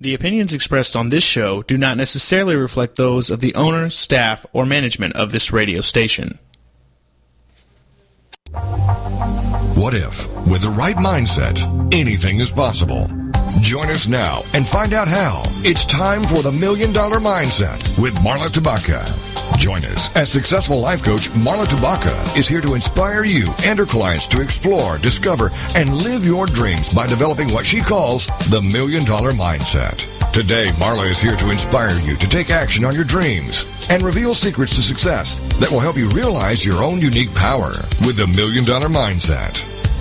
The opinions expressed on this show do not necessarily reflect those of the owner, staff, or management of this radio station. What if, with the right mindset, anything is possible? Join us now and find out how. It's time for the Million Dollar Mindset with Marla Tabaka. Join us as successful life coach Marla Tabaka is here to inspire you and her clients to explore, discover, and live your dreams by developing what she calls the Million Dollar Mindset. Today, Marla is here to inspire you to take action on your dreams and reveal secrets to success that will help you realize your own unique power with the Million Dollar Mindset.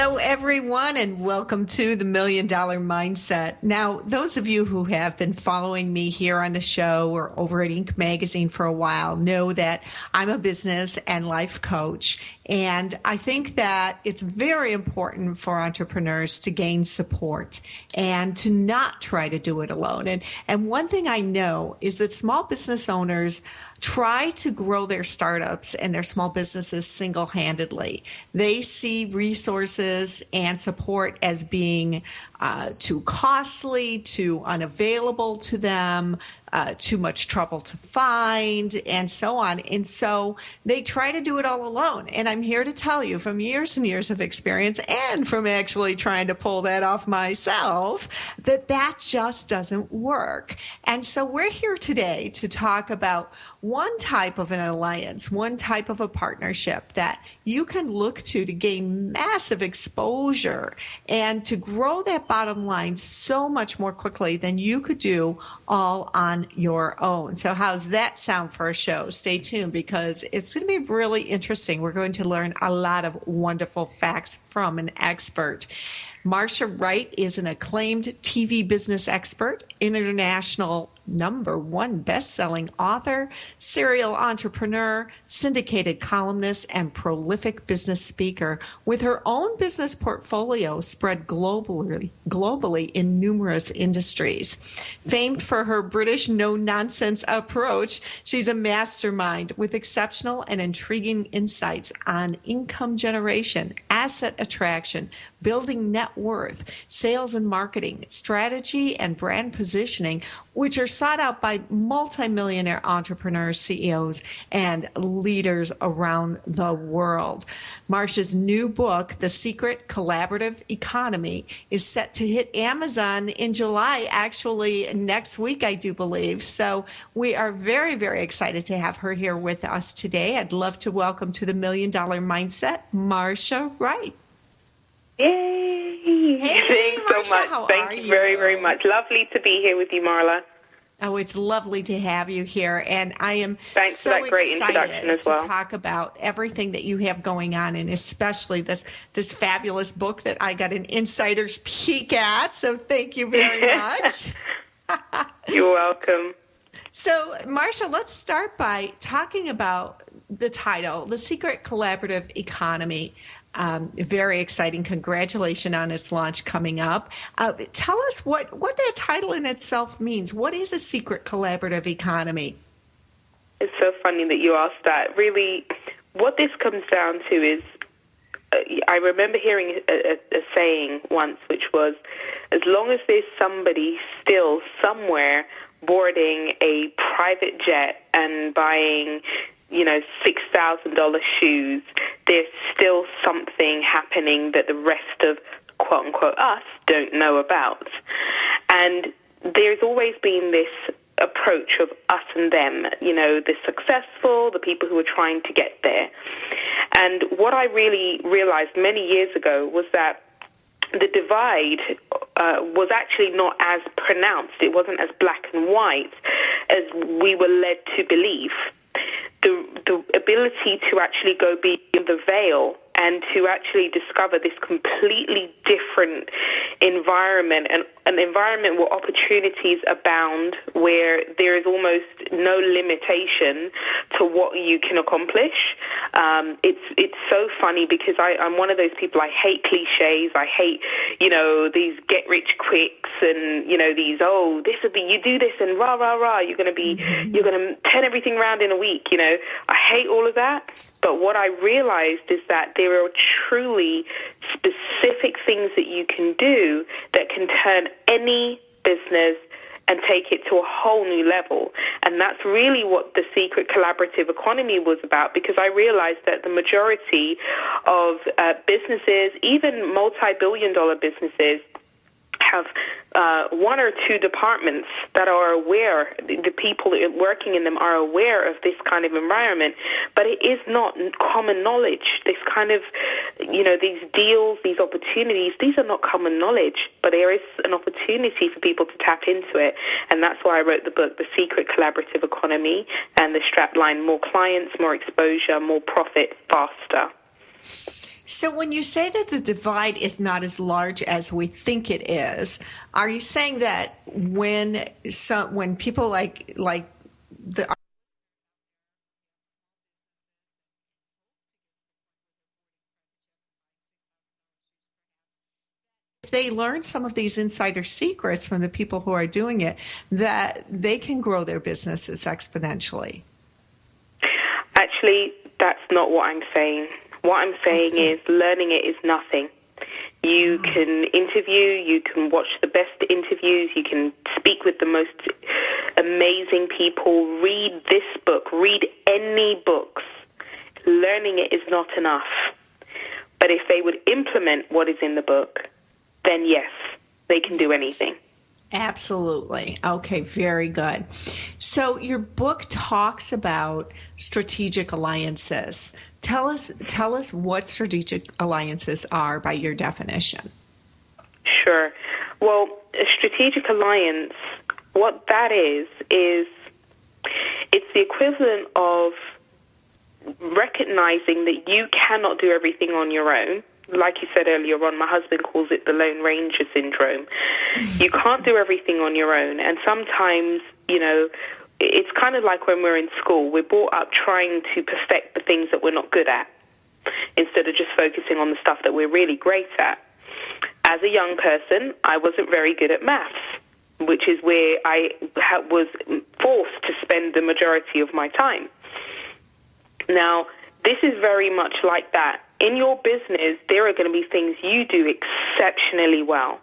Hello everyone and welcome to the Million Dollar Mindset. Now, those of you who have been following me here on the show or over at Inc. Magazine for a while know that I'm a business and life coach. And I think that it's very important for entrepreneurs to gain support and to not try to do it alone. And, and one thing I know is that small business owners try to grow their startups and their small businesses single handedly. They see resources and support as being uh, too costly, too unavailable to them, uh, too much trouble to find, and so on. And so they try to do it all alone. And I'm here to tell you from years and years of experience and from actually trying to pull that off myself that that just doesn't work. And so we're here today to talk about one type of an alliance, one type of a partnership that you can look to to gain massive exposure and to grow that bottom line so much more quickly than you could do all on your own. So how's that sound for a show? Stay tuned because it's going to be really interesting. We're going to learn a lot of wonderful facts from an expert. Marsha Wright is an acclaimed TV business expert, international number one best-selling author, serial entrepreneur, syndicated columnist, and prolific business speaker with her own business portfolio spread globally, globally in numerous industries. Famed for her British no-nonsense approach, she's a mastermind with exceptional and intriguing insights on income generation, asset attraction, building net worth, sales and marketing, strategy and brand positioning, which are sought out by multimillionaire entrepreneurs, CEOs, and leaders around the world. Marsha's new book, The Secret Collaborative Economy, is set to hit Amazon in July, actually next week, I do believe. So we are very, very excited to have her here with us today. I'd love to welcome to the Million Dollar Mindset, Marsha Wright. Yay! Hey, Thanks so Marsha, much. how Thank are you very, very much. Lovely to be here with you, Marla. Oh, it's lovely to have you here, and I am Thanks so for that great excited introduction as well. to talk about everything that you have going on, and especially this this fabulous book that I got an insider's peek at. So, thank you very much. You're welcome. So, Marsha, let's start by talking about the title, The Secret Collaborative Economy. Um, very exciting. Congratulations on its launch coming up. Uh, tell us what, what that title in itself means. What is a secret collaborative economy? It's so funny that you asked that. Really, what this comes down to is uh, I remember hearing a, a, a saying once, which was as long as there's somebody still somewhere boarding a private jet and buying you know, six thousand dollar shoes, there's still something happening that the rest of quote unquote us don't know about. And there's always been this approach of us and them, you know, the successful, the people who are trying to get there. And what I really realized many years ago was that the divide uh, was actually not as pronounced. It wasn't as black and white as we were led to believe the, the ability to actually go beyond the veil and to actually discover this completely different environment and an environment where opportunities abound, where there is almost no limitation to what you can accomplish. Um, it's it's so funny because I, I'm one of those people. I hate cliches. I hate you know these get rich quicks and you know these oh this would be you do this and rah rah rah you're going to be mm-hmm. you're going to turn everything around in a week. You know I hate all of that. But what I realized is that there are truly specific things that you can do that can turn any business and take it to a whole new level. And that's really what the secret collaborative economy was about because I realized that the majority of uh, businesses, even multi billion dollar businesses, have uh, one or two departments that are aware, the people working in them are aware of this kind of environment, but it is not common knowledge. This kind of, you know, these deals, these opportunities, these are not common knowledge, but there is an opportunity for people to tap into it. And that's why I wrote the book, The Secret Collaborative Economy, and the strapline More Clients, More Exposure, More Profit, Faster. So, when you say that the divide is not as large as we think it is, are you saying that when some when people like like the if they learn some of these insider secrets from the people who are doing it, that they can grow their businesses exponentially? Actually, that's not what I'm saying. What I'm saying okay. is learning it is nothing. You oh. can interview, you can watch the best interviews, you can speak with the most amazing people, read this book, read any books. Learning it is not enough. But if they would implement what is in the book, then yes, they can do anything. Absolutely. Okay, very good. So your book talks about strategic alliances. Tell us tell us what strategic alliances are by your definition. Sure. Well, a strategic alliance, what that is is it's the equivalent of recognizing that you cannot do everything on your own like you said earlier on, my husband calls it the Lone Ranger syndrome. you can't do everything on your own, and sometimes, you know, it's kind of like when we're in school. We're brought up trying to perfect the things that we're not good at instead of just focusing on the stuff that we're really great at. As a young person, I wasn't very good at maths, which is where I was forced to spend the majority of my time. Now, this is very much like that. In your business, there are going to be things you do exceptionally well,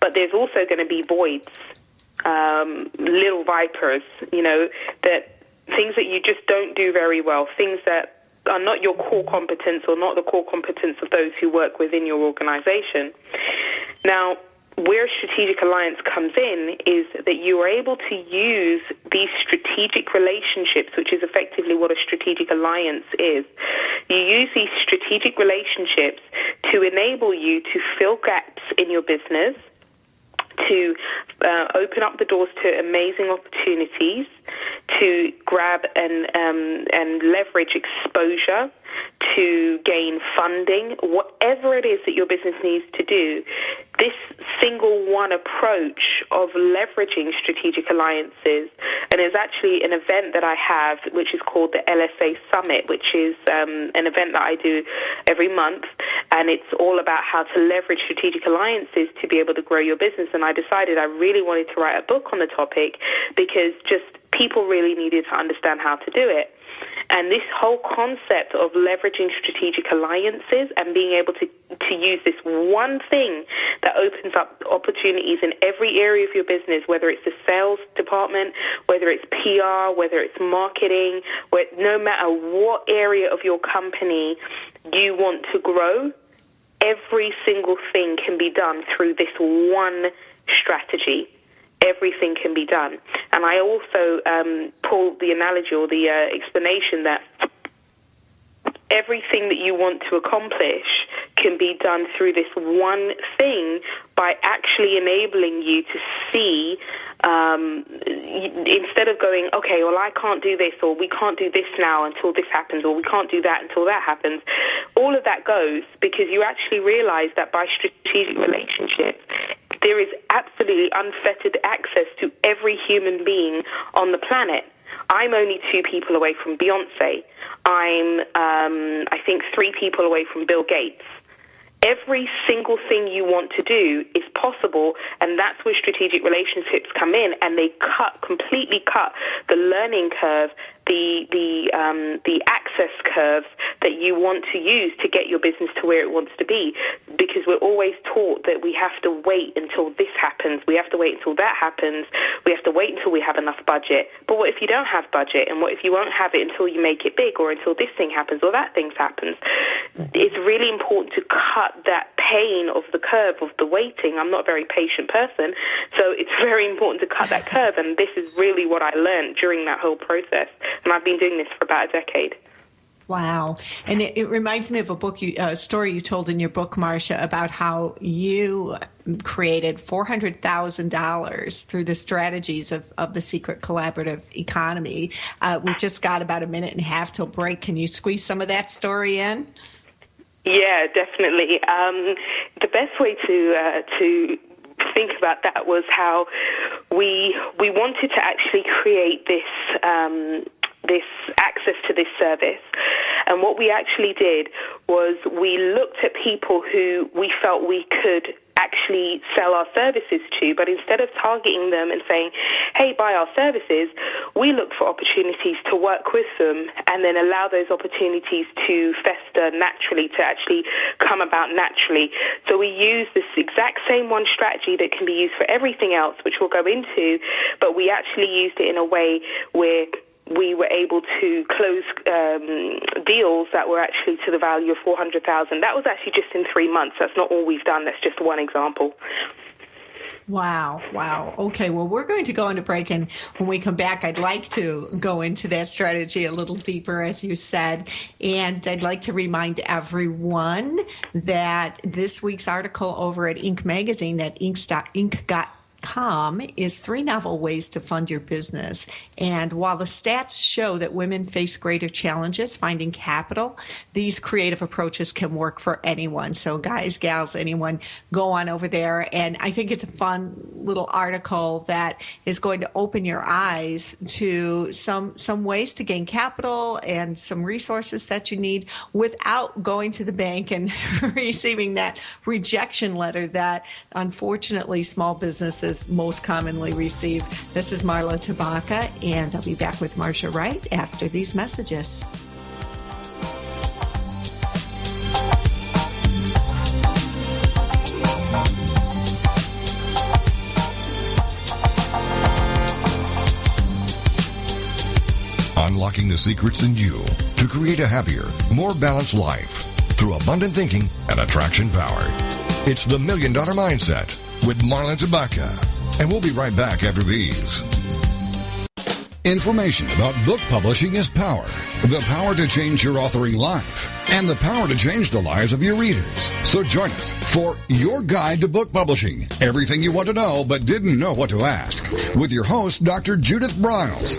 but there's also going to be voids um, little vipers, you know, that things that you just don't do very well, things that are not your core competence or not the core competence of those who work within your organization. Now, where strategic alliance comes in is that you are able to use these strategic relationships, which is effectively what a strategic alliance is. You use these strategic relationships to enable you to fill gaps in your business to uh, open up the doors to amazing opportunities, to grab and um, and leverage exposure, to gain funding, whatever it is that your business needs to do. This single one approach of leveraging strategic alliances, and there's actually an event that I have which is called the LSA Summit, which is um, an event that I do every month, and it's all about how to leverage strategic alliances to be able to grow your business. And I decided I really wanted to write a book on the topic because just people really needed to understand how to do it. And this whole concept of leveraging strategic alliances and being able to, to use this one thing that opens up opportunities in every area of your business, whether it's the sales department, whether it's PR, whether it's marketing, where, no matter what area of your company you want to grow, every single thing can be done through this one strategy everything can be done. And I also um, pulled the analogy or the uh, explanation that everything that you want to accomplish can be done through this one thing by actually enabling you to see um, instead of going, okay, well, I can't do this, or we can't do this now until this happens, or we can't do that until that happens. All of that goes because you actually realize that by strategic relationships, there is absolutely unfettered access to every human being on the planet. I'm only two people away from Beyonce. I'm, um, I think, three people away from Bill Gates every single thing you want to do is possible, and that's where strategic relationships come in, and they cut completely cut the learning curve the the um, the access curves that you want to use to get your business to where it wants to be. Because we're always taught that we have to wait until this happens, we have to wait until that happens, we have to wait until we have enough budget. But what if you don't have budget, and what if you won't have it until you make it big, or until this thing happens, or that thing happens? It's really important to cut that pain of the curve of the waiting. I'm not a very patient person, so it's very important to cut that curve, and this is really what I learned during that whole process and I've been doing this for about a decade. Wow. And it, it, reminds me of a book, you, a story you told in your book, Marsha, about how you created $400,000 through the strategies of, of the secret collaborative economy. Uh, we just got about a minute and a half till break. Can you squeeze some of that story in? Yeah, definitely. Um, the best way to uh, to think about that was how we we wanted to actually create this um, this access to this service. And what we actually did was we looked at people who we felt we could actually sell our services to, but instead of targeting them and saying, hey, buy our services, we look for opportunities to work with them and then allow those opportunities to fester naturally, to actually come about naturally. So we use this exact same one strategy that can be used for everything else, which we'll go into, but we actually used it in a way where we were able to close um, deals that were actually to the value of 400,000. That was actually just in three months. That's not all we've done. That's just one example. Wow, wow. Okay, well, we're going to go into break, and when we come back, I'd like to go into that strategy a little deeper, as you said. And I'd like to remind everyone that this week's article over at Inc. magazine, that Inc. Inc. got Com is three novel ways to fund your business. And while the stats show that women face greater challenges finding capital, these creative approaches can work for anyone. So, guys, gals, anyone, go on over there. And I think it's a fun little article that is going to open your eyes to some some ways to gain capital and some resources that you need without going to the bank and receiving that rejection letter that unfortunately small businesses most commonly receive. This is Marla Tabaka, and I'll be back with Marsha Wright after these messages. Unlocking the secrets in you to create a happier, more balanced life through abundant thinking and attraction power. It's the Million Dollar Mindset with Marla Tabaka. And we'll be right back after these. Information about book publishing is power. The power to change your authoring life and the power to change the lives of your readers. So join us for Your Guide to Book Publishing. Everything you want to know but didn't know what to ask. With your host, Dr. Judith Briles.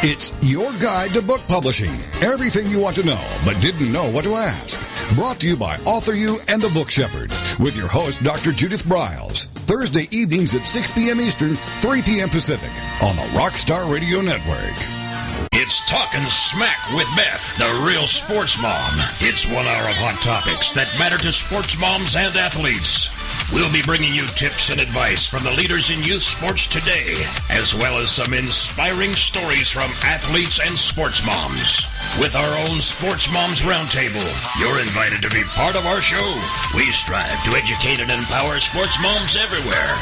It's your guide to book publishing. Everything you want to know, but didn't know what to ask. Brought to you by AuthorU and the Book Shepherd, with your host, Dr. Judith Briles. Thursday evenings at 6 p.m. Eastern, 3 p.m. Pacific, on the Rockstar Radio Network. It's Talking Smack with Beth, the real sports mom. It's one hour of hot topics that matter to sports moms and athletes. We'll be bringing you tips and advice from the leaders in youth sports today, as well as some inspiring stories from athletes and sports moms. With our own Sports Moms Roundtable, you're invited to be part of our show. We strive to educate and empower sports moms everywhere.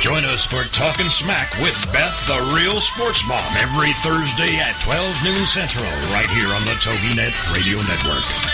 Join us for Talking Smack with Beth, the real sports mom, every Thursday at 12 noon Central, right here on the TogiNet Radio Network.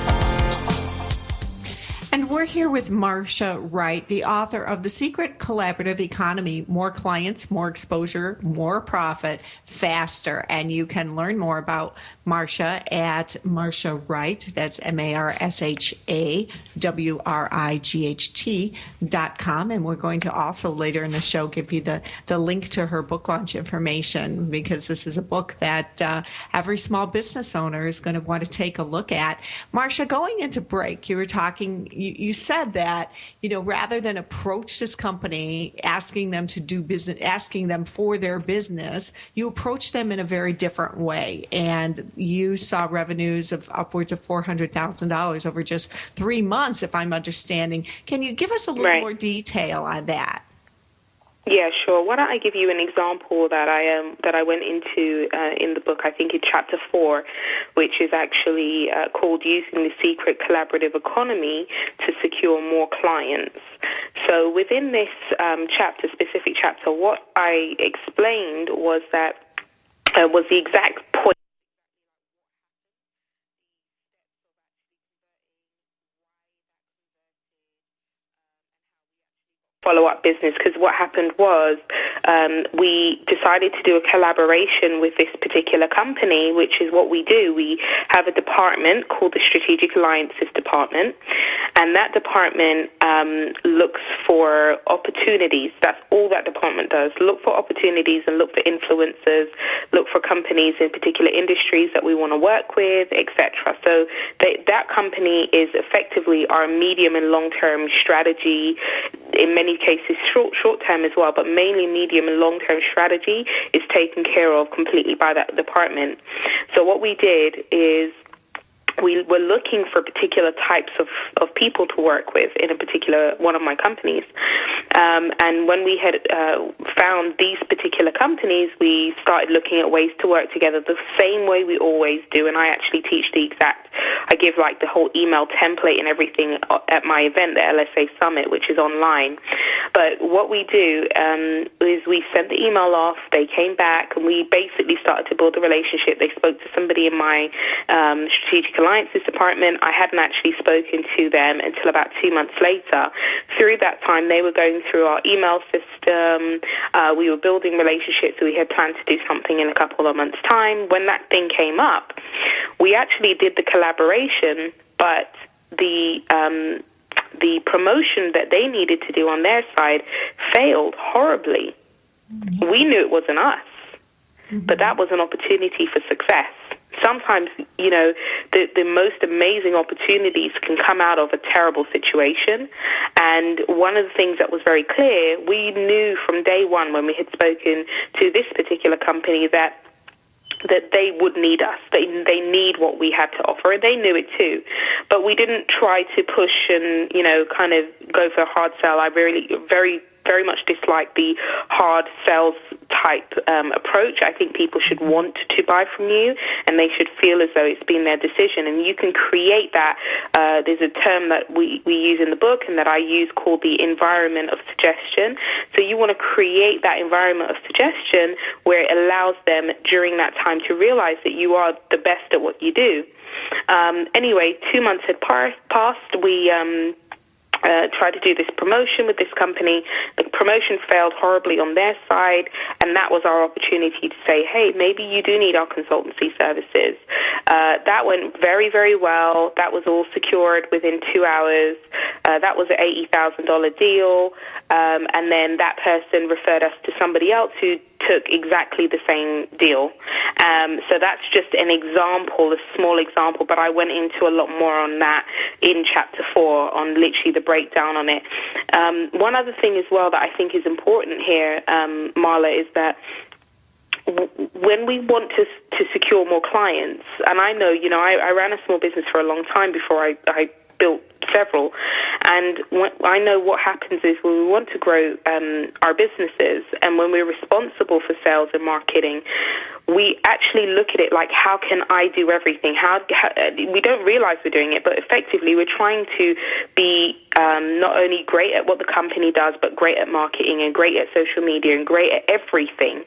Here with Marsha Wright, the author of The Secret Collaborative Economy More Clients, More Exposure, More Profit, Faster. And you can learn more about Marsha at Marsha Wright. That's M A R S H A W R I G H T dot com. And we're going to also later in the show give you the, the link to her book launch information because this is a book that uh, every small business owner is going to want to take a look at. Marsha, going into break, you were talking you, you said that, you know, rather than approach this company asking them to do business, asking them for their business, you approach them in a very different way. And you saw revenues of upwards of $400,000 over just three months, if I'm understanding. Can you give us a little Right. more detail on that? Yeah, sure. Why don't I give you an example that I um, that I went into uh, in the book? I think in chapter four, which is actually uh, called "Using the Secret Collaborative Economy to Secure More Clients." So within this um, chapter, specific chapter, what I explained was that uh, was the exact point. Follow up business because what happened was um, we decided to do a collaboration with this particular company, which is what we do. We have a department called the Strategic Alliances Department, and that department um, looks for opportunities. That's all that department does. Look for opportunities and look for influencers, look for companies in particular industries that we want to work with, etc. So they, that company is effectively our medium and long term strategy in many cases short short term as well, but mainly medium and long term strategy is taken care of completely by that department. So what we did is we were looking for particular types of, of people to work with in a particular one of my companies. Um, and when we had uh, found these particular companies, we started looking at ways to work together the same way we always do. And I actually teach the exact, I give like the whole email template and everything at my event, the LSA Summit, which is online. But what we do um, is we sent the email off, they came back, and we basically started to build a relationship. They spoke to somebody in my um, strategic alliances department. I hadn't actually spoken to them until about two months later. Through that time, they were going through our email system. Uh, we were building relationships. We had planned to do something in a couple of months' time. When that thing came up, we actually did the collaboration, but the um, the promotion that they needed to do on their side failed horribly. We knew it wasn't us, but that was an opportunity for success. Sometimes, you know, the, the most amazing opportunities can come out of a terrible situation. And one of the things that was very clear, we knew from day one when we had spoken to this particular company that that they would need us. They they need what we had to offer, and they knew it too. But we didn't try to push and you know kind of go for a hard sell. I really very very much dislike the hard sales type um, approach. I think people should want to buy from you, and they should feel as though it's been their decision. And you can create that. Uh, there's a term that we, we use in the book and that I use called the environment of suggestion. So you want to create that environment of suggestion where it allows them during that time to realize that you are the best at what you do. Um, anyway, two months had par- passed. We um, uh, tried to do this promotion with this company. The promotion failed horribly on their side, and that was our opportunity to say, hey, maybe you do need our consultancy services. Uh, that went very, very well. That was all secured within two hours. Uh, that was an $80,000 deal. Um, and then that person referred us to somebody else who took exactly the same deal. Um, so that's just an example, a small example, but I went into a lot more on that in chapter four on literally the breakdown on it. Um, one other thing as well that I think is important here, um, Marla, is that when we want to to secure more clients, and I know, you know, I, I ran a small business for a long time before I, I built several. And I know what happens is when we want to grow um, our businesses and when we're responsible for sales and marketing, we actually look at it like, how can I do everything? How, how we don't realize we're doing it, but effectively we're trying to be um, not only great at what the company does, but great at marketing and great at social media and great at everything.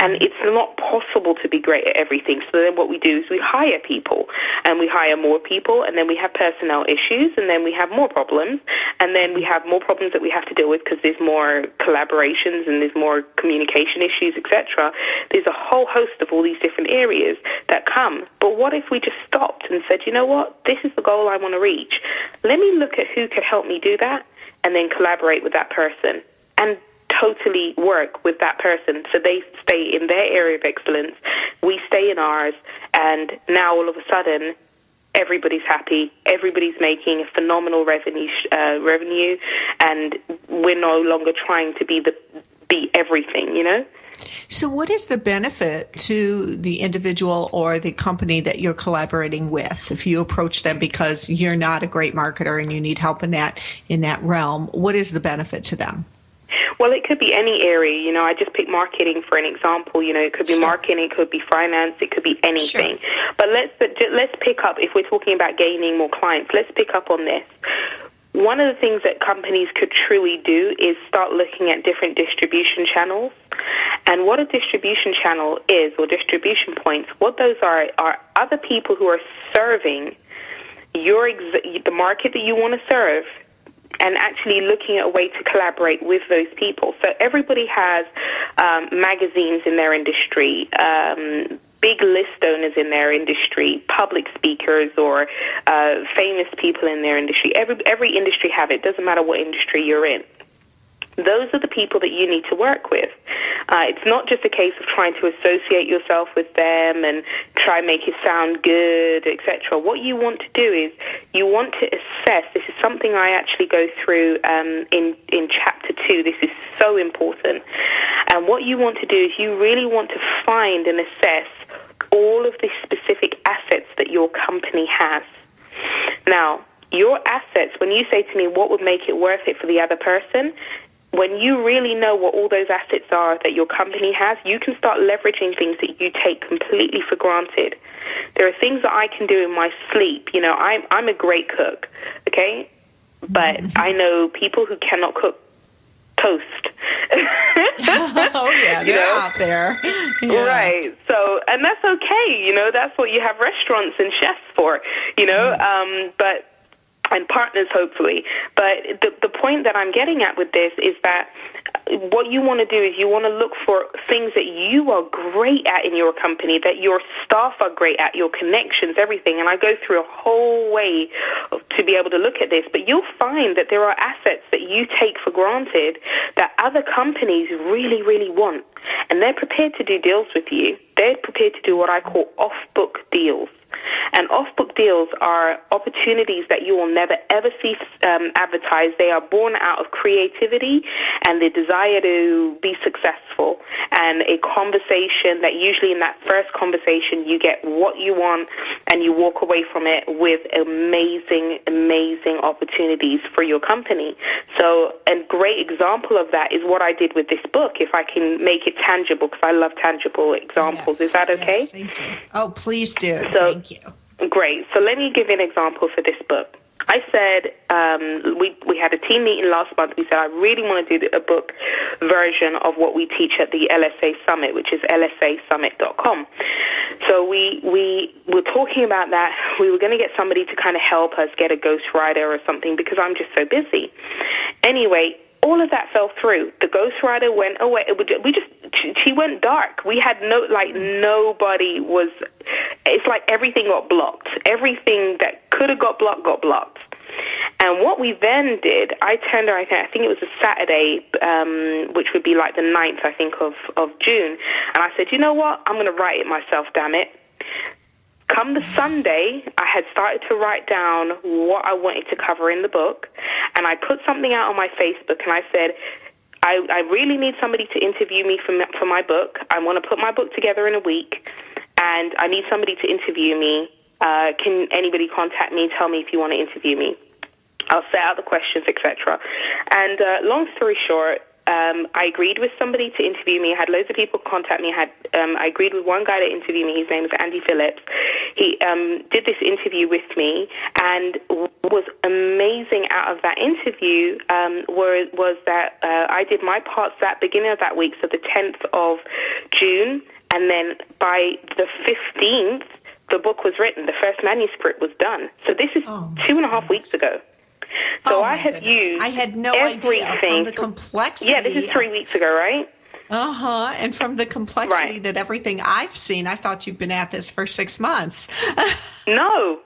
And it's not possible to be great at everything. So then what we do is we hire people and we hire more people and then we have personnel issues and then we have more problems and then we have more problems that we have to deal with because there's more collaborations and there's more communication issues, etc. There's a whole host of all these different areas that come. But what if we just stopped and said, you know what, this is the goal I want to reach. Let me look at who could help me do that and then collaborate with that person. And totally work with that person. So they stay in their area of excellence, we stay in ours, and now all of a sudden, everybody's happy, everybody's making a phenomenal revenue, uh, revenue, and we're no longer trying to be the be everything, you know. So, what is the benefit to the individual or the company that you're collaborating with? If you approach them because you're not a great marketer and you need help in that in that realm, what is the benefit to them? Well, it could be any area. You know, I just pick marketing for an example. You know, it could be sure. marketing, it could be finance, it could be anything. Sure. But let's let's pick up if we're talking about gaining more clients. Let's pick up on this. One of the things that companies could truly do is start looking at different distribution channels. And what a distribution channel is, or distribution points, what those are, are other people who are serving your ex- the market that you want to serve and actually looking at a way to collaborate with those people. So everybody has um, magazines in their industry. Um, big list owners in their industry, public speakers, or uh, famous people in their industry. Every every industry have it. Doesn't matter what industry you're in those are the people that you need to work with. Uh, it's not just a case of trying to associate yourself with them and try and make it sound good, etc. What you want to do is you want to assess. This is something I actually go through um, in in chapter two. This is so important. And what you want to do is you really want to find and assess all of the specific assets that your company has. Now, your assets, when you say to me, what would make it worth it for the other person, when you really know what all those assets are that your company has, you can start leveraging things that you take completely for granted. There are things that I can do in my sleep. You know, I'm I'm a great cook, okay, but mm-hmm. I know people who cannot cook toast. oh yeah, they're know? out there, yeah. right? So, and that's okay. You know, that's what you have restaurants and chefs for. You know, mm-hmm. um, but and partners, hopefully. But the, the point that I'm getting at with this is that what you want to do is you want to look for things that you are great at in your company, that your staff are great at, your connections, everything. And I go through a whole way to be able to look at this. But you'll find that there are assets that you take for granted that other companies really, really want. And they're prepared to do deals with you. They're prepared to do what I call off book deals. And off-book deals are opportunities that you will never ever see um, advertised. They are born out of creativity and the desire to be successful and a conversation that usually in that first conversation you get what you want and you walk away from it with amazing, amazing opportunities for your company. So a great example of that is what I did with this book. If I can make it tangible, because I love tangible examples. Yes, is that okay? Yes, oh, please do. So, Thank you. Great. So let me give you an example for this book. I said um, we we had a team meeting last month. We said I really want to do a book version of what we teach at the LSA Summit, which is lsasummit.com. So we we were talking about that. We were going to get somebody to kind of help us get a ghostwriter or something because I'm just so busy. Anyway, all of that fell through. The ghostwriter went away. We just she went dark. We had no like nobody was. It's like everything got blocked. Everything that could have got blocked got blocked. And what we then did, I turned around, I think it was a Saturday, um, which would be like the 9th, I think, of, of June. And I said, you know what? I'm going to write it myself, damn it. Come the Sunday, I had started to write down what I wanted to cover in the book, and I put something out on my Facebook, and I said, I, I really need somebody to interview me for, for my book. I want to put my book together in a week, and I need somebody to interview me. Uh, can anybody contact me? Tell me if you want to interview me. I'll set out the questions, etc. And uh, long story short, um, I agreed with somebody to interview me. I had loads of people contact me. I had um, I agreed with one guy to interview me. His name is Andy Phillips. He um, did this interview with me, and was amazing out of that interview um, was was that uh, I did my parts that beginning of that week, so the 10th of June, and then by the 15th, the book was written. The first manuscript was done. So this is Oh, two and a half weeks ago. So Oh, I have goodness. used I had no everything. idea from the complexity. Yeah, this is three weeks ago, right? Uh huh. And from the complexity Right. that everything I've seen, I thought you've been at this for six months. No,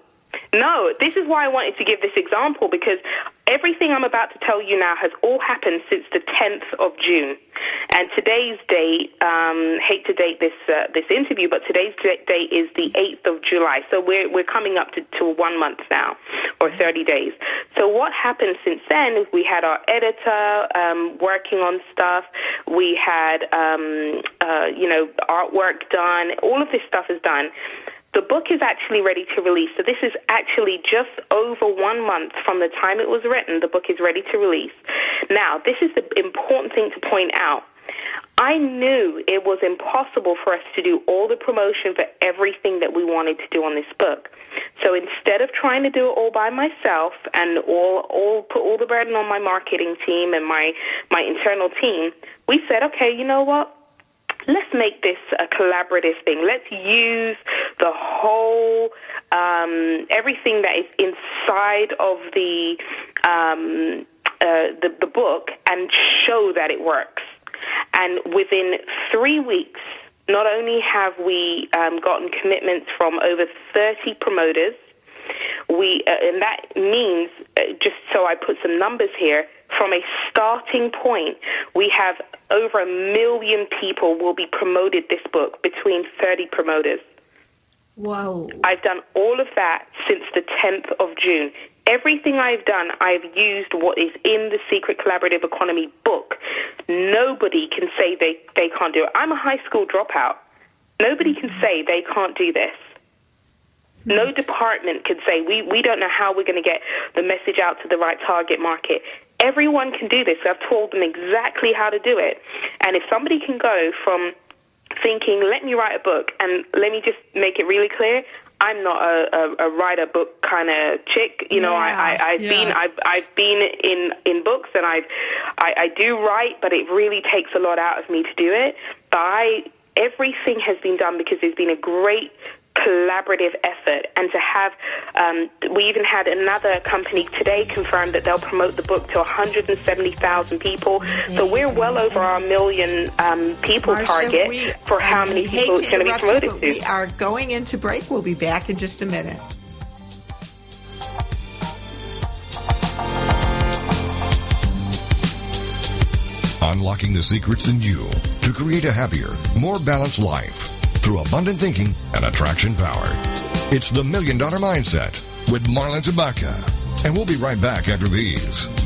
no. This is why I wanted to give this example because everything I'm about to tell you now has all happened since the 10th of June, and today's date. Um, hate to date this uh, this interview, but today's date is the 8th of July. So we're we're coming up to, to one month now, or 30 days. So what happened since then is we had our editor um, working on stuff. We had um, uh, you know artwork done. All of this stuff is done. The book is actually ready to release. So this is actually just over one month from the time it was written. The book is ready to release. Now, this is the important thing to point out. I knew it was impossible for us to do all the promotion for everything that we wanted to do on this book. So instead of trying to do it all by myself and all, all put all the burden on my marketing team and my, my internal team, we said, okay, you know what? let's make this a collaborative thing. Let's use the whole um, everything that is inside of the um, uh, the, the book and show that it works. And within three weeks, not only have we um, gotten commitments from over 30 promoters, we uh, and that means uh, just so I put some numbers here from a starting point we have over a million people will be promoted this book between 30 promoters Wow! I've done all of that since the 10th of June everything I've done I've used what is in the secret collaborative economy book nobody can say they they can't do it I'm a high school dropout nobody can say they can't do this no department could say we, we don't know how we're going to get the message out to the right target market. Everyone can do this. I've told them exactly how to do it. And if somebody can go from thinking, let me write a book, and let me just make it really clear, I'm not a, a, a write a book kind of chick. You know, Yeah, I, I, I've yeah. been I've I've been in in books, and I've I, I do write, but it really takes a lot out of me to do it. But I everything has been done because there's been a great collaborative effort and to have um, we even had another company today confirm that they'll promote the book to 170,000 people so we're well over our million um, people Marsha, target we- for how I many hate people it's going to be interrupt you, promoted to We are going into break. We'll be back in just a minute. Unlocking the secrets in you to create a happier, more balanced life through abundant thinking and attraction power. It's the Million Dollar Mindset with Marla Tabaka. And we'll be right back after these.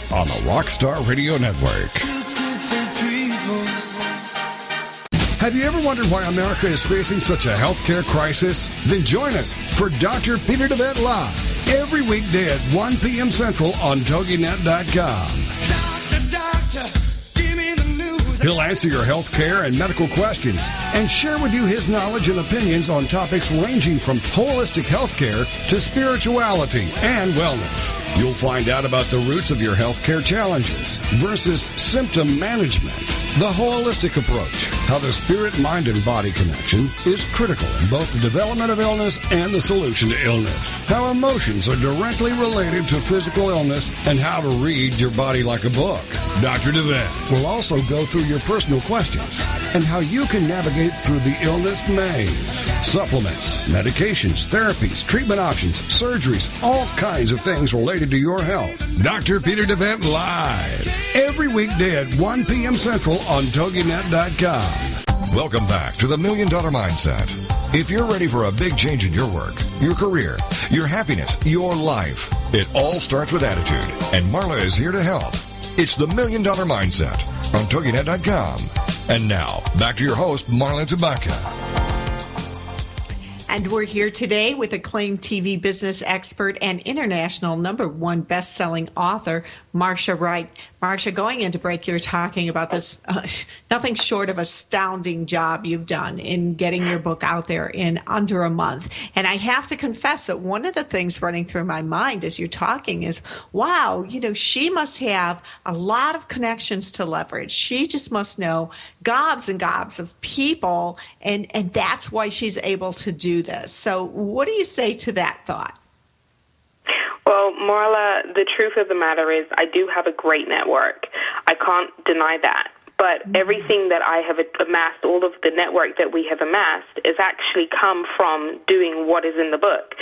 on the Rockstar Radio Network. Have you ever wondered why America is facing such a healthcare crisis? Then join us for Dr. Peter DeVette Live every weekday at 1 p.m. Central on TogiNet.com. Doctor, doctor. He'll answer your health care and medical questions and share with you his knowledge and opinions on topics ranging from holistic health care to spirituality and wellness. You'll find out about the roots of your health care challenges versus symptom management, the holistic approach, how the spirit, mind, and body connection is critical in both the development of illness and the solution to illness, how emotions are directly related to physical illness, and how to read your body like a book. Dr. DeVette will also go through your personal questions and how you can navigate through the illness maze. Supplements, medications, therapies, treatment options, surgeries, all kinds of things related to your health. Dr. Peter DeVette Live. Every weekday at 1 p.m. Central on TogiNet.com. Welcome back to the Million Dollar Mindset. If you're ready for a big change in your work, your career, your happiness, your life, it all starts with attitude. And Marla is here to help. It's the Million Dollar Mindset on TogiNet.com. And now, back to your host, Marla Tabaka. And we're here today with acclaimed TV business expert and international number one best-selling author, Marsha Wright. Marsha, going into break, you're talking about this uh, nothing short of astounding job you've done in getting your book out there in under a month. And I have to confess that one of the things running through my mind as you're talking is, wow, you know, she must have a lot of connections to leverage. She just must know gobs and gobs of people, and and that's why she's able to do this. So, what do you say to that thought? Well, Marla, the truth of the matter is, I do have a great network. I can't deny that. But mm-hmm. everything that I have amassed, all of the network that we have amassed, has actually come from doing what is in the book.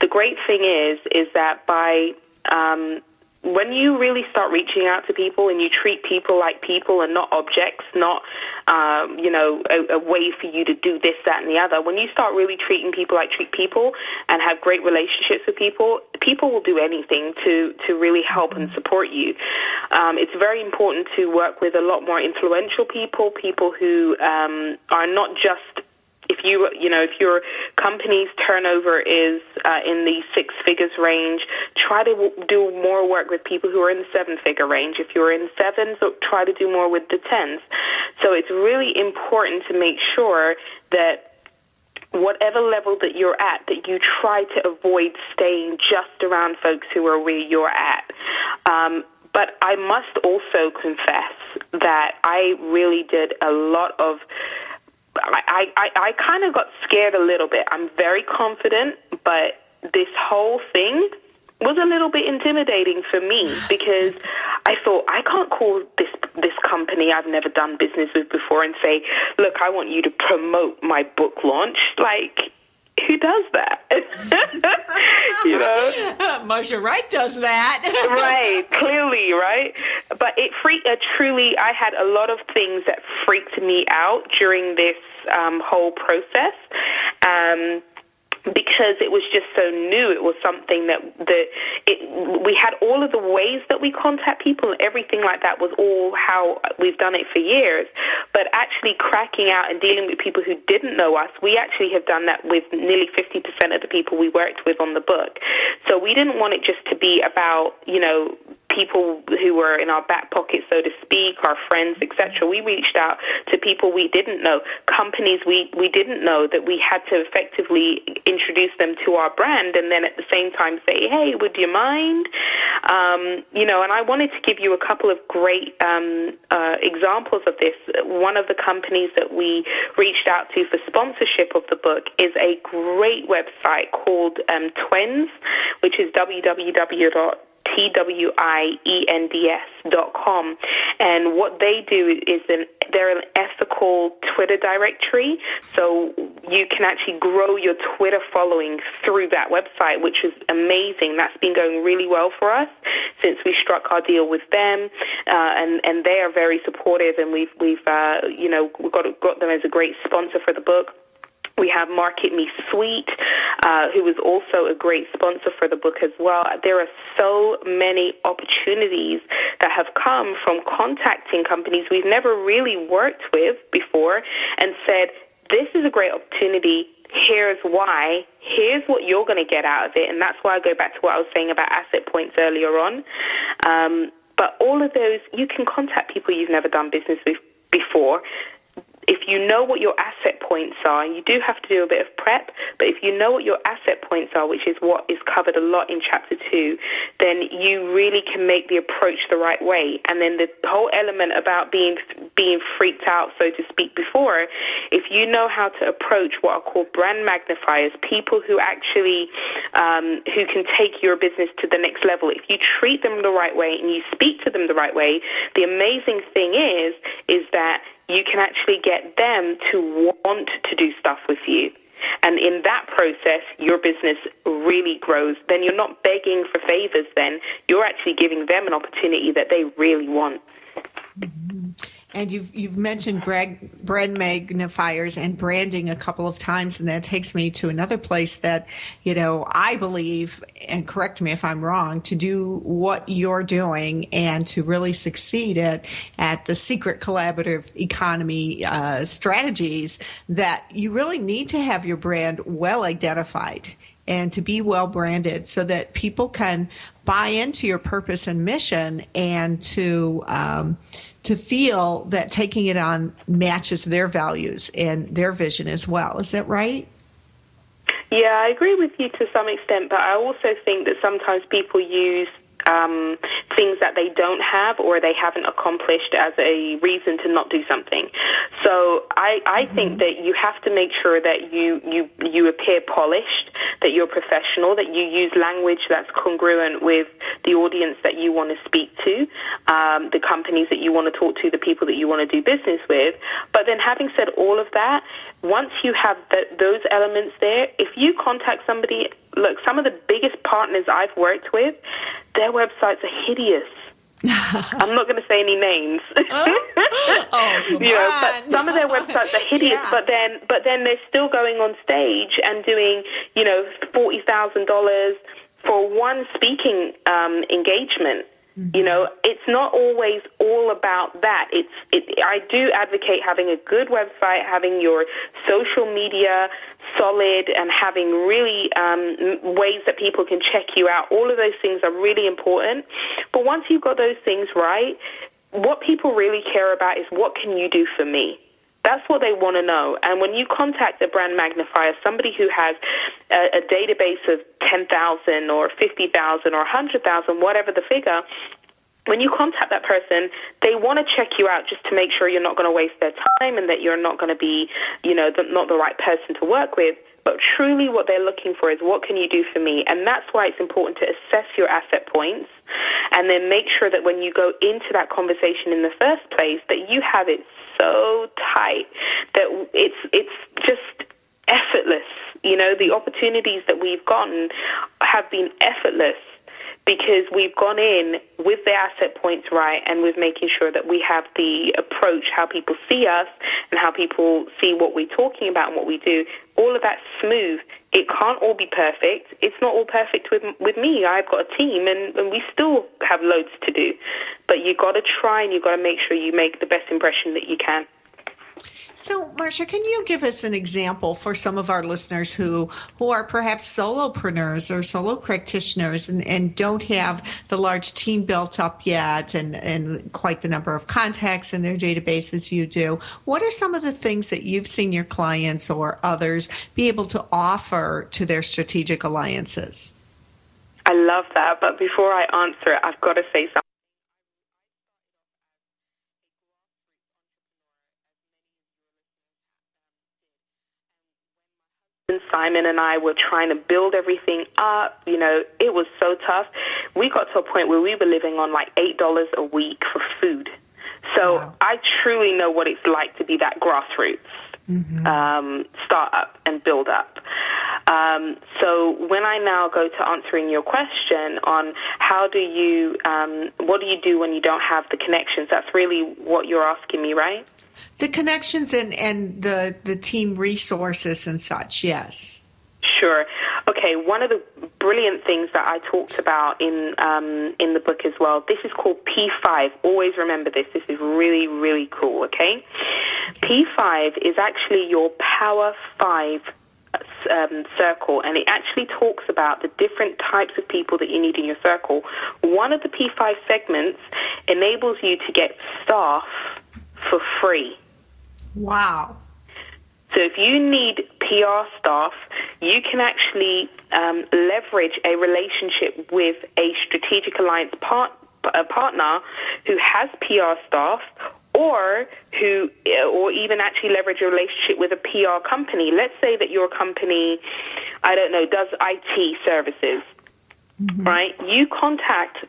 The great thing is, is that by um, when you really start reaching out to people and you treat people like people and not objects, not um, you know a, a way for you to do this, that, and the other. When you start really treating people like treat people and have great relationships with people, people will do anything to to really help and support you. Um, it's very important to work with a lot more influential people, people who um, are not just if you you know if your company's turnover is uh, in the six figures range, try to w- do more work with people who are in the seven figure range. If you're in sevens, try to do more with the tens. So it's really important to make sure that whatever level that you're at, that you try to avoid staying just around folks who are where you're at. Um, but I must also confess that I really did a lot of I, I, I kind of got scared a little bit. I'm very confident, but this whole thing was a little bit intimidating for me because I thought I can't call this this company I've never done business with before and say, "Look, I want you to promote my book launch." Like who does that? you know, Marsha Wright does that. right, clearly, right. But it freaked. Uh, truly, I had a lot of things that freaked me out during this um, whole process. Um, because it was just so new. It was something that that it, we had all of the ways that we contact people and everything like that was all how we've done it for years. But actually cracking out and dealing with people who didn't know us, we actually have done that with nearly 50% of the people we worked with on the book. So we didn't want it just to be about, you know, people who were in our back pocket, so to speak, our friends, etc. We reached out to people we didn't know, companies we, we didn't know that we had to effectively introduce them to our brand and then at the same time say, hey, would you mind? Um, you know, and I wanted to give you a couple of great um, uh, examples of this. One of the companies that we reached out to for sponsorship of the book is a great website called um, Twiends, which is www T-W-I-E-N-D-S dot com. And what they do is an, they're an ethical Twitter directory. So you can actually grow your Twitter following through that website, which is amazing. That's been going really well for us since we struck our deal with them. Uh, and, and they are very supportive and we've, we've, uh, you know, got, got them as a great sponsor for the book. We have Market Me Sweet, uh, who is also a great sponsor for the book as well. There are so many opportunities that have come from contacting companies we've never really worked with before and said, this is a great opportunity. Here's why. Here's what you're going to get out of it. And that's why I go back to what I was saying about asset points earlier on. Um, but all of those, you can contact people you've never done business with before if you know what your asset points are, you do have to do a bit of prep, but if you know what your asset points are, which is what is covered a lot in chapter two, then you really can make the approach the right way. And then the whole element about being being freaked out, so to speak, before, if you know how to approach what are called brand magnifiers, people who actually um, who can take your business to the next level, if you treat them the right way and you speak to them the right way, the amazing thing is is that you can actually get them to want to do stuff with you. And in that process, your business really grows. Then you're not begging for favors, then you're actually giving them an opportunity that they really want. Mm-hmm. And you've you've mentioned brand, brand magnifiers and branding a couple of times, and that takes me to another place that you know I believe, and correct me if I'm wrong, to do what you're doing and to really succeed at at the secret collaborative economy uh, strategies, that you really need to have your brand well identified and to be well branded so that people can buy into your purpose and mission and to um, to feel that taking it on matches their values and their vision as well. Is that right? Yeah, I agree with you to some extent, but I also think that sometimes people use um, things that they don't have or they haven't accomplished as a reason to not do something. So I, I mm-hmm. think that you have to make sure that you, you, you appear polished, that you're professional, that you use language that's congruent with the audience that you want to speak to, um, the companies that you want to talk to, the people that you want to do business with. But then having said all of that, once you have the, those elements there, if you contact somebody, look, some of the biggest partners I've worked with, their websites are hideous. I'm not going to say any names. Oh, oh you know, but some of their websites are hideous. Yeah. But then, but then they're still going on stage and doing, you know, forty thousand dollars for one speaking um, engagement. Mm-hmm. You know, it's not always all about that. It's it, I do advocate having a good website, having your social media solid, and having really um, ways that people can check you out. All of those things are really important. But once you've got those things right, what people really care about is what can you do for me? That's what they want to know. And when you contact a brand magnifier, somebody who has a, a database of 10,000 or 50,000 or 100,000, whatever the figure, when you contact that person, they want to check you out just to make sure you're not going to waste their time and that you're not going to be, you know, the, not the right person to work with. But truly, what they're looking for is what can you do for me? And that's why it's important to assess your asset points and then make sure that when you go into that conversation in the first place, that you have it so tight that it's it's just effortless. You know, the opportunities that we've gotten have been effortless because we've gone in with the asset points right and with making sure that we have the approach, how people see us and how people see what we're talking about and what we do. All of that smooth. It can't all be perfect. It's not all perfect with with me. I've got a team and, and we still have loads to do. But you've got to try and you've got to make sure you make the best impression that you can. So, Marsha, can you give us an example for some of our listeners who who are perhaps solopreneurs or solo practitioners and, and don't have the large team built up yet and, and quite the number of contacts in their database as you do? What are some of the things that you've seen your clients or others be able to offer to their strategic alliances? I love that, but before I answer it, I've got to say something. Simon and I were trying to build everything up. You know, it was so tough. We got to a point where we were living on like $8 a week for food. So wow. I truly know what it's like to be that grassroots mm-hmm. um, start up and build up. Um, so when I now go to answering your question on how do you, um, what do you do when you don't have the connections? That's really what you're asking me, right? The connections and, and the, the team resources and such, yes. Sure. Okay, one of the brilliant things that I talked about in um, in the book as well. This is called P5. Always remember this. This is really really cool. Okay, P5 is actually your Power Five um, circle, and it actually talks about the different types of people that you need in your circle. One of the P5 segments enables you to get staff for free. Wow. So if you need PR staff, you can actually um, leverage a relationship with a strategic alliance part, a partner who has PR staff or who or even actually leverage a relationship with a PR company. Let's say that your company, I don't know, does IT services, mm-hmm. right? You contact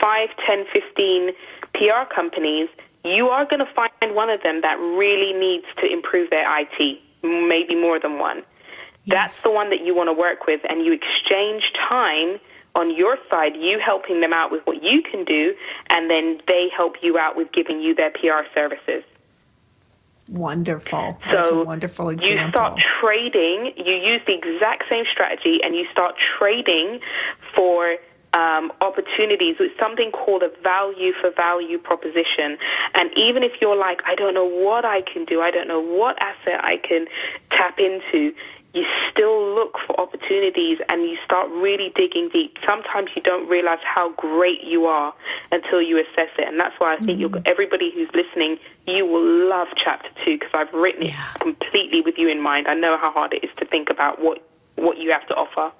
5, 10, 15 PR companies you are going to find one of them that really needs to improve their IT, maybe more than one. Yes. That's the one that you want to work with, and you exchange time on your side, you helping them out with what you can do, and then they help you out with giving you their PR services. Wonderful. That's so a wonderful example. You start trading, you use the exact same strategy, and you start trading for um, opportunities with something called a value for value proposition. And even if you're like, I don't know what I can do, I don't know what asset I can tap into, you still look for opportunities and you start really digging deep. Sometimes you don't realize how great you are until you assess it. And that's why I think mm-hmm. everybody who's listening, you will love chapter two because I've written it yeah. completely with you in mind. I know how hard it is to think about what, what you have to offer.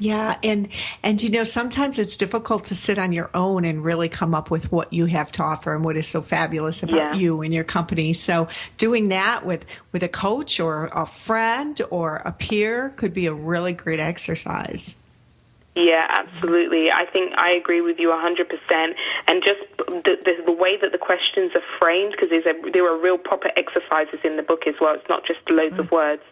Yeah, and and you know sometimes it's difficult to sit on your own and really come up with what you have to offer and what is so fabulous about yeah. you and your company. So doing that with with a coach or a friend or a peer could be a really great exercise. Yeah, absolutely. I think I agree with you 100%. And just the, the, the way that the questions are framed, because there are real proper exercises in the book as well. It's not just loads of mm. words.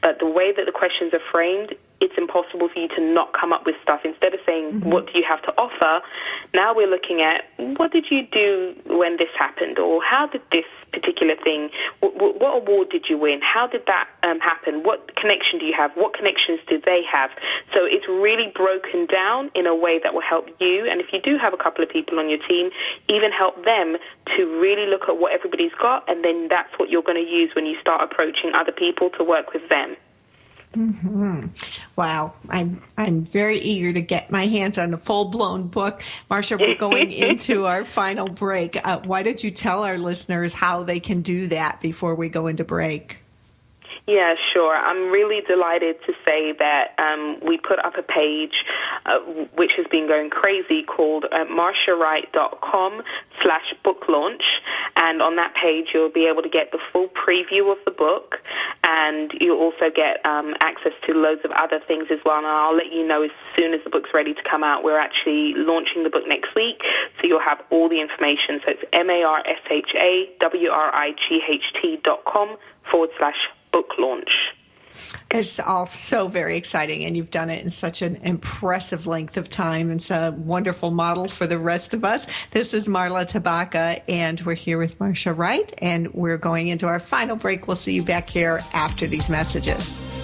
But the way that the questions are framed it's impossible for you to not come up with stuff. Instead of saying, mm-hmm. what do you have to offer, now we're looking at, what did you do when this happened? Or how did this particular thing, what, what award did you win? How did that um, happen? What connection do you have? What connections do they have? So it's really broken down in a way that will help you. And if you do have a couple of people on your team, even help them to really look at what everybody's got. And then that's what you're going to use when you start approaching other people to work with them. Mm-hmm. Wow, I'm I'm very eager to get my hands on a full blown book. Marsha, we're going into our final break. Uh, why don't you tell our listeners how they can do that before we go into break? Yeah, sure. I'm really delighted to say that um, we put up a page uh, which has been going crazy called uh, marshawright.com slash book launch. And on that page, you'll be able to get the full preview of the book and you'll also get um, access to loads of other things as well. And I'll let you know as soon as the book's ready to come out. We're actually launching the book next week, so you'll have all the information. So it's M-A-R-S-H-A-W-R-I-G-H-T dot com forward slash book launch. It's all so very exciting, and you've done it in such an impressive length of time. It's a wonderful model for the rest of us. This is Marla Tabaka, and we're here with Marsha Wright, and we're going into our final break. We'll see you back here after these messages.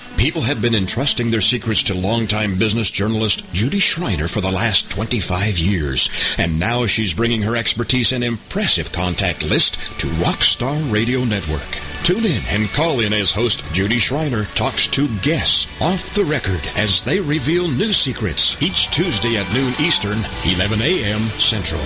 People have been entrusting their secrets to longtime business journalist Judy Schreiner for the last 25 years, and now she's bringing her expertise and impressive contact list to Rockstar Radio Network. Tune in and call in as host Judy Schreiner talks to guests off the record as they reveal new secrets each Tuesday at noon Eastern, 11 a.m. Central.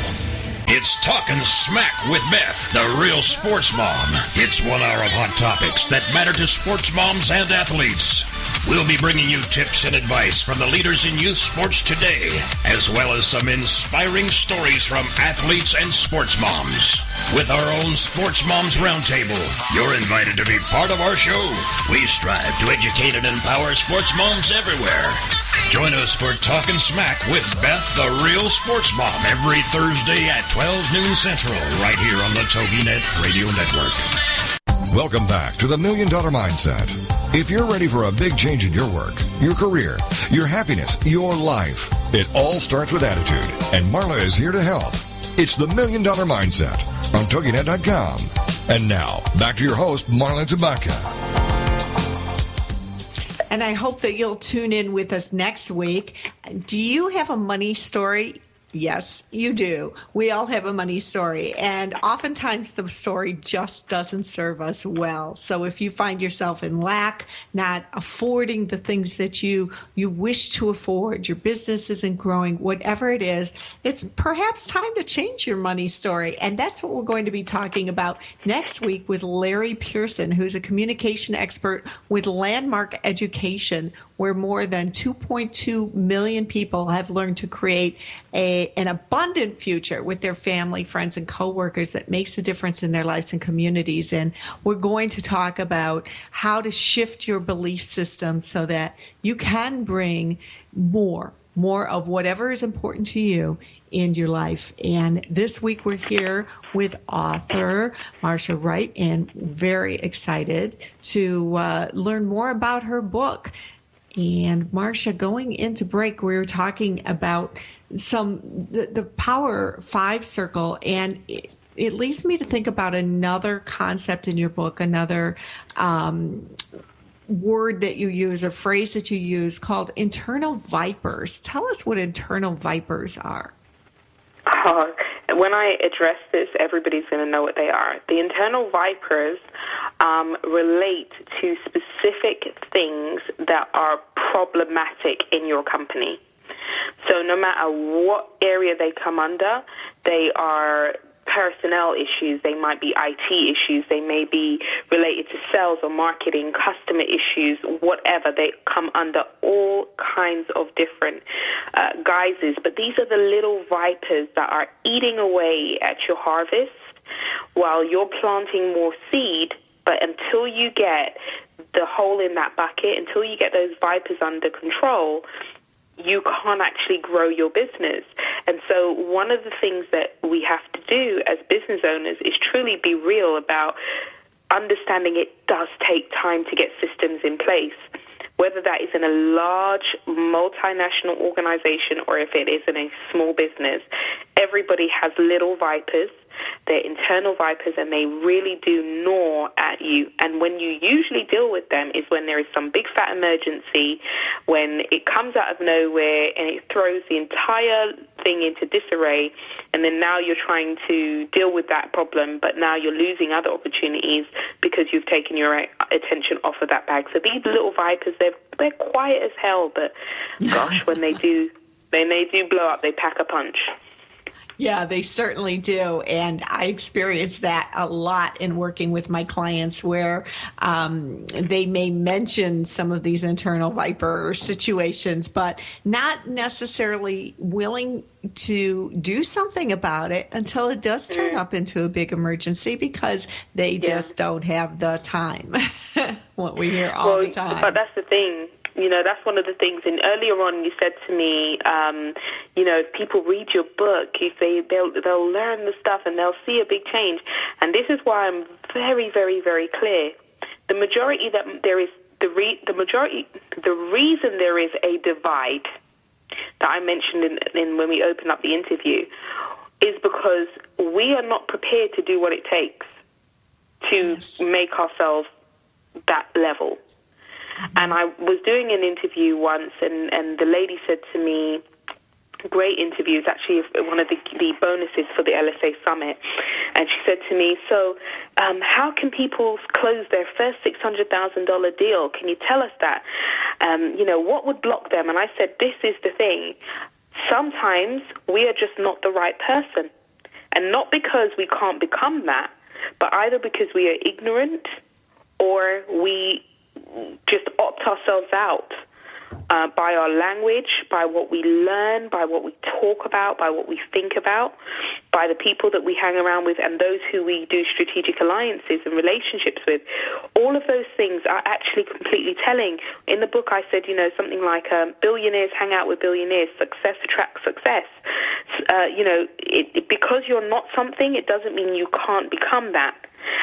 It's Talking Smack with Beth, the real sports mom. It's one hour of hot topics that matter to sports moms and athletes. We'll be bringing you tips and advice from the leaders in youth sports today, as well as some inspiring stories from athletes and sports moms. With our own Sports Moms Roundtable, you're invited to be part of our show. We strive to educate and empower sports moms everywhere. Join us for Talking Smack with Beth, the real sports mom, every Thursday at 12 noon Central, right here on the TogiNet Radio Network. Welcome back to the Million Dollar Mindset. If you're ready for a big change in your work, your career, your happiness, your life, it all starts with attitude, and Marla is here to help. It's the Million Dollar Mindset on TogiNet.com. And now, back to your host, Marla Tabaka. And I hope that you'll tune in with us next week. Do you have a money story? Yes, you do. We all have a money story, and oftentimes the story just doesn't serve us well. So if you find yourself in lack, not affording the things that you you wish to afford, your business isn't growing, whatever it is, it's perhaps time to change your money story. And that's what we're going to be talking about next week with Larry Pearson, who's a communication expert with Landmark Education where more than 2.2 million people have learned to create a, an abundant future with their family, friends, and coworkers that makes a difference in their lives and communities. And we're going to talk about how to shift your belief system so that you can bring more, more of whatever is important to you in your life. And this week we're here with author Marsha Wright and very excited to uh, learn more about her book. And Marsha, going into break, we were talking about some the, the power five circle, and it, it, leads me to think about another concept in your book, another um, word that you use, a phrase that you use called internal vipers. Tell us what internal vipers are. Uh, when I address this, everybody's going to know what they are. The internal vipers um, relate to specific things that are problematic in your company. So no matter what area they come under, they are personnel issues, they might be IT issues, they may be related to sales or marketing, customer issues, whatever. They come under all kinds of different uh, guises. But these are the little vipers that are eating away at your harvest while you're planting more seed. But until you get the hole in that bucket, until you get those vipers under control, you can't actually grow your business. And so, one of the things that we have to do as business owners is truly be real about understanding it does take time to get systems in place. Whether that is in a large multinational organization or if it is in a small business, everybody has little vipers they're internal vipers and they really do gnaw at you. When you usually deal with them is when there is some big fat emergency, when it comes out of nowhere and it throws the entire thing into disarray. And then now you're trying to deal with that problem, but now you're losing other opportunities because you've taken your attention off of that bag. So these little vipers, they're, they're quiet as hell, but gosh, when they do, when they do blow up, they pack a punch. Yeah, they certainly do. And I experience that a lot in working with my clients where um, they may mention some of these internal viper situations, but not necessarily willing to do something about it until it does turn mm. up into a big emergency because they yeah. just don't have the time. what we hear all well, the time. But that's the thing you know, that's one of the things. And earlier on, you said to me, um, you know, if people read your book, if they they'll they'll learn the stuff and they'll see a big change. And this is why I'm very, very, very clear. The majority that there is the re, the majority the reason there is a divide that I mentioned in, in when we opened up the interview is because we are not prepared to do what it takes to yes. make ourselves that level. And I was doing an interview once, and, and the lady said to me, great interview. It's actually one of the, the bonuses for the LSA Summit. And she said to me, So, um, how can people close their first $600,000 deal? Can you tell us that? Um, you know, what would block them? And I said, This is the thing. Sometimes we are just not the right person. And not because we can't become that, but either because we are ignorant or we just opt ourselves out uh, by our language, by what we learn, by what we talk about, by what we think about, by the people that we hang around with, and those who we do strategic alliances and relationships with. All of those things are actually completely telling. In the book, I said, you know, something like um, billionaires hang out with billionaires, success attracts success. Uh, you know, it, it, because you're not something, it doesn't mean you can't become that.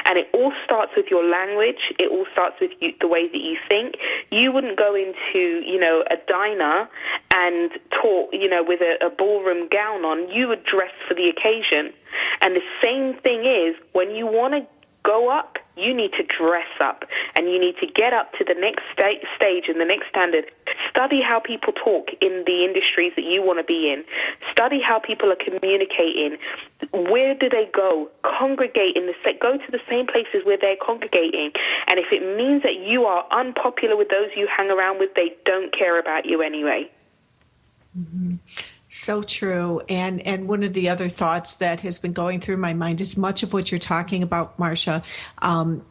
And it all starts with your language. It all starts with you, the way that you think. You wouldn't go into, you know, a diner and talk, you know, with a, a ballroom gown on. You would dress for the occasion. And the same thing is when you want to go up, you need to dress up and you need to get up to the next sta- stage and the next standard. Study how people talk in the industries that you want to be in. Study how people are communicating. Where do they go? Congregate in the go to the same places where they're congregating. And if it means that you are unpopular with those you hang around with, they don't care about you anyway. Mm-hmm. So true. And and one of the other thoughts that has been going through my mind is much of what you're talking about, Marsha. Um,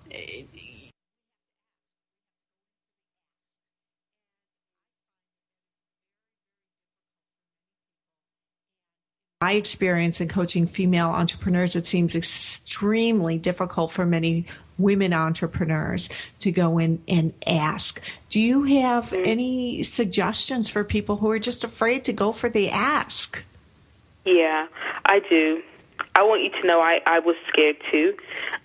my experience in coaching female entrepreneurs, it seems extremely difficult for many women entrepreneurs to go in and ask. Do you have mm. any suggestions for people who are just afraid to go for the ask? Yeah, I do. I want you to know I, I was scared too.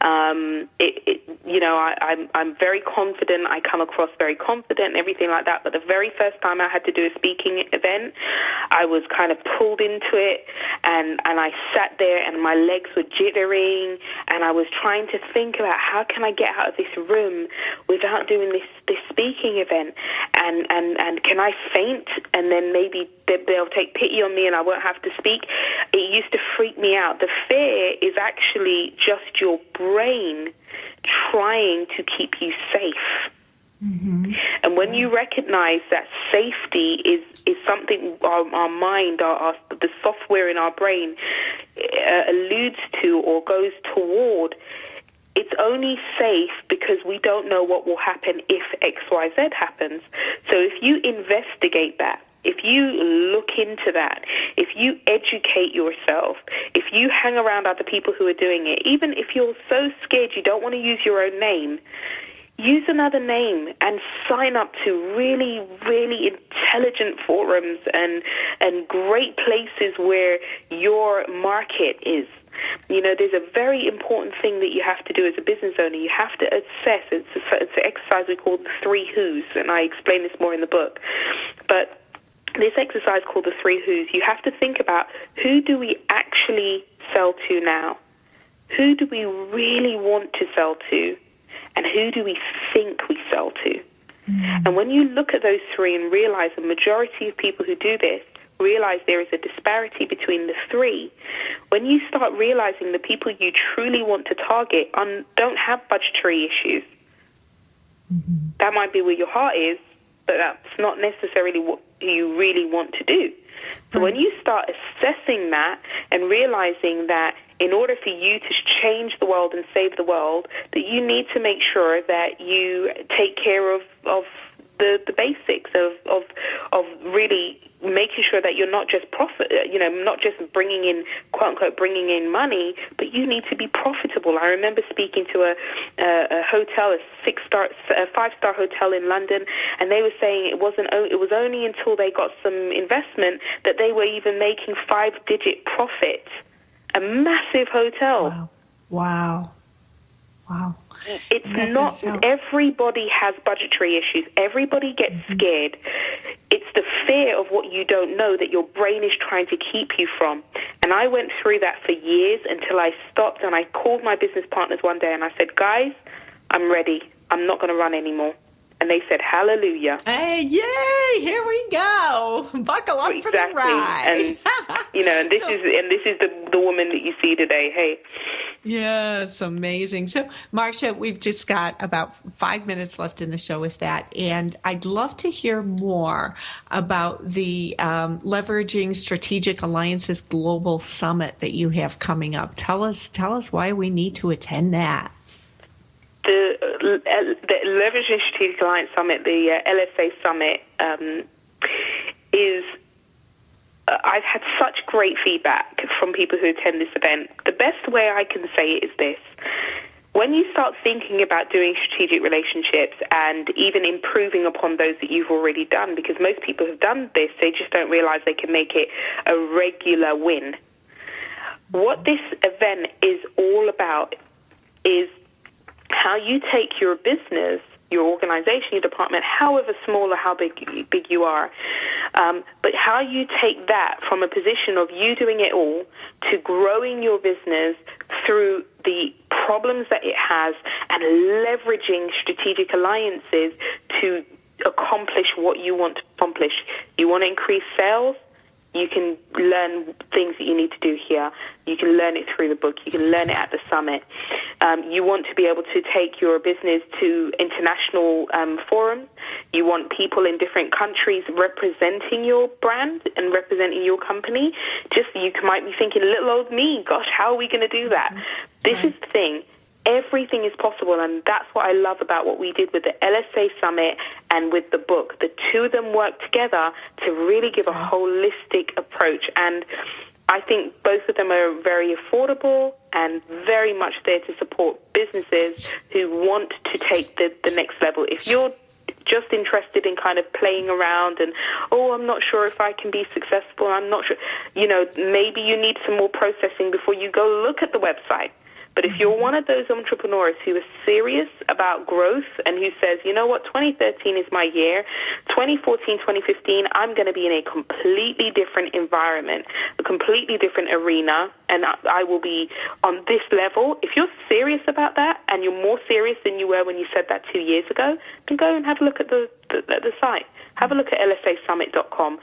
Um, it, it, you know, I, I'm, I'm very confident. I come across very confident and everything like that. But the very first time I had to do a speaking event, I was kind of pulled into it, and and I sat there and my legs were jittering, and I was trying to think about how can I get out of this room without doing this this speaking event, and and and can I faint and then maybe they'll take pity on me and I won't have to speak. It used to freak me out. The fear is actually just your brain trying to keep you safe. Mm-hmm. And when you recognize that safety is, is something our, our mind, our, our, the software in our brain uh, alludes to or goes toward, it's only safe because we don't know what will happen if XYZ happens. So if you investigate that, if you look into that, if you educate yourself, if you hang around other people who are doing it, even if you're so scared you don't want to use your own name, use another name and sign up to really, really intelligent forums and and great places where your market is. You know, there's a very important thing that you have to do as a business owner. You have to assess. It's, a, it's an exercise we call the three who's, and I explain this more in the book. But this exercise called the three who's, you have to think about who do we actually sell to now? Who do we really want to sell to? And who do we think we sell to? Mm. And when you look at those three and realize the majority of people who do this realize there is a disparity between the three, when you start realizing the people you truly want to target on, don't have budgetary issues, mm-hmm. that might be where your heart is, but that's not necessarily what you really want to do. So when you start assessing that and realizing that in order for you to change the world and save the world, that you need to make sure that you take care of, of the, the basics of, of, of really making sure that you're not just profit, uh, you know, not just bringing in quote unquote bringing in money, but you need to be profitable. I remember speaking to a, a, a hotel, a six star, a five star hotel in London, and they were saying it wasn't. It was only until they got some investment that they were even making five digit profit. A massive hotel. Wow. Wow. Wow. It's not everybody has budgetary issues. Everybody gets mm-hmm. scared. It's the fear of what you don't know that your brain is trying to keep you from. And I went through that for years until I stopped and I called my business partners one day and I said, "Guys, I'm ready. I'm not going to run anymore." And they said hallelujah. Hey, yay! Here we go. Buckle up exactly. for the ride. and you know, and this So- is and this is the the woman that you see today. Hey, Yes, amazing. So, Marsha, we've just got about five minutes left in the show, if that, and I'd love to hear more about the um, leveraging strategic alliances global summit that you have coming up. Tell us, tell us why we need to attend that. the the Leveraging Strategic Alliance Summit, the uh, LSA Summit, um, is. Uh, I've had such great feedback from people who attend this event. The best way I can say it is this. When you start thinking about doing strategic relationships and even improving upon those that you've already done, because most people have done this, they just don't realize they can make it a regular win. What this event is all about is how you take your business, your organization, your department, however small or how big big you are, um, but how you take that from a position of you doing it all to growing your business through the problems that it has and leveraging strategic alliances to accomplish what you want to accomplish. You want to increase sales? You can learn things that you need to do here. You can learn it through the book. You can learn it at the summit. Um, you want to be able to take your business to international um, forums. You want people in different countries representing your brand and representing your company. Just you might be thinking, little old me, gosh, how are we going to do that? This is the thing everything is possible, and that's what I love about what we did with the LSA Summit and with the book. The two of them work together to really give a holistic approach, and I think both of them are very affordable and very much there to support businesses who want to take the, the next level. If you're just interested in kind of playing around and oh I'm not sure if I can be successful I'm not sure you know maybe you need some more processing before you go look at the website but if you're one of those entrepreneurs who is serious about growth and who says, you know what, 2013 is my year, 2014, 2015, I'm going to be in a completely different environment, a completely different arena, and I, will be on this level. If you're serious about that and you're more serious than you were when you said that two years ago, then go and have a look at the, the, at the site. Have a look at lsasummit.com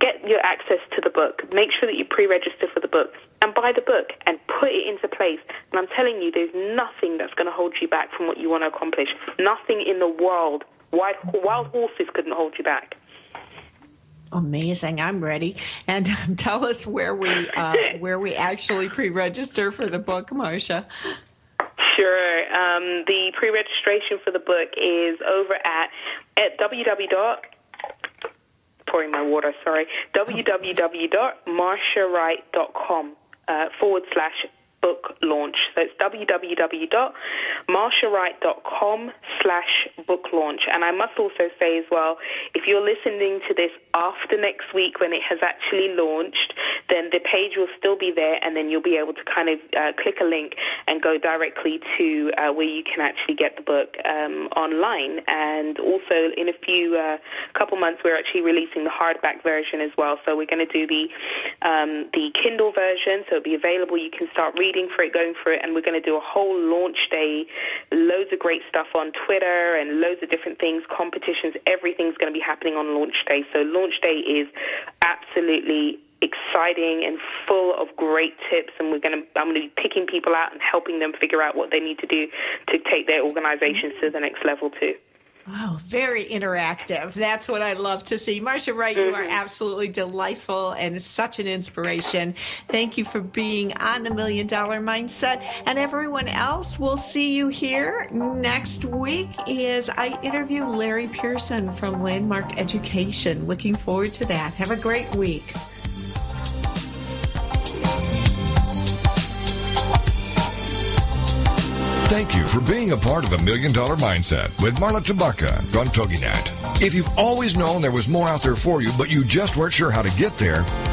get your access to the book. Make sure that you pre-register for the book and buy the book and put it into place. And I'm telling you, there's nothing that's going to hold you back from what you want to accomplish. Nothing in the world. Wild, wild horses couldn't hold you back. Amazing! I'm ready. And um, tell us where we uh, where we actually pre-register for the book, Marsha. Sure. Um, the pre-registration for the book is over at at www pouring my water, sorry, www.marshawright.com uh, forward slash book launch. So it's www.marshawright.com slash book launch. And I must also say as well, if you're listening to this after next week when it has actually launched, then the page will still be there and then you'll be able to kind of uh, click a link and go directly to uh, where you can actually get the book um, online. And also in a few, uh, couple months, we're actually releasing the hardback version as well. So we're going to do the, um, the Kindle version, so it'll be available. You can start reading for it, going for it, and we're going to do a whole launch day, loads of great stuff on Twitter and loads of different things, competitions, everything's going to be happening on launch day. So launch day is absolutely exciting and full of great tips and we're going to I'm going to be picking people out and helping them figure out what they need to do to take their organizations to the next level too. Oh, very interactive. That's what I love to see. Marsha Wright, you are mm-hmm. absolutely delightful and such an inspiration. Thank you for being on the Million Dollar Mindset. And everyone else, we'll see you here next week is I interview Larry Pearson from Landmark Education. Looking forward to that. Have a great week. Thank you for being a part of the Million Dollar Mindset with Marla Tabaka on TogiNet. If you've always known there was more out there for you, but you just weren't sure how to get there, and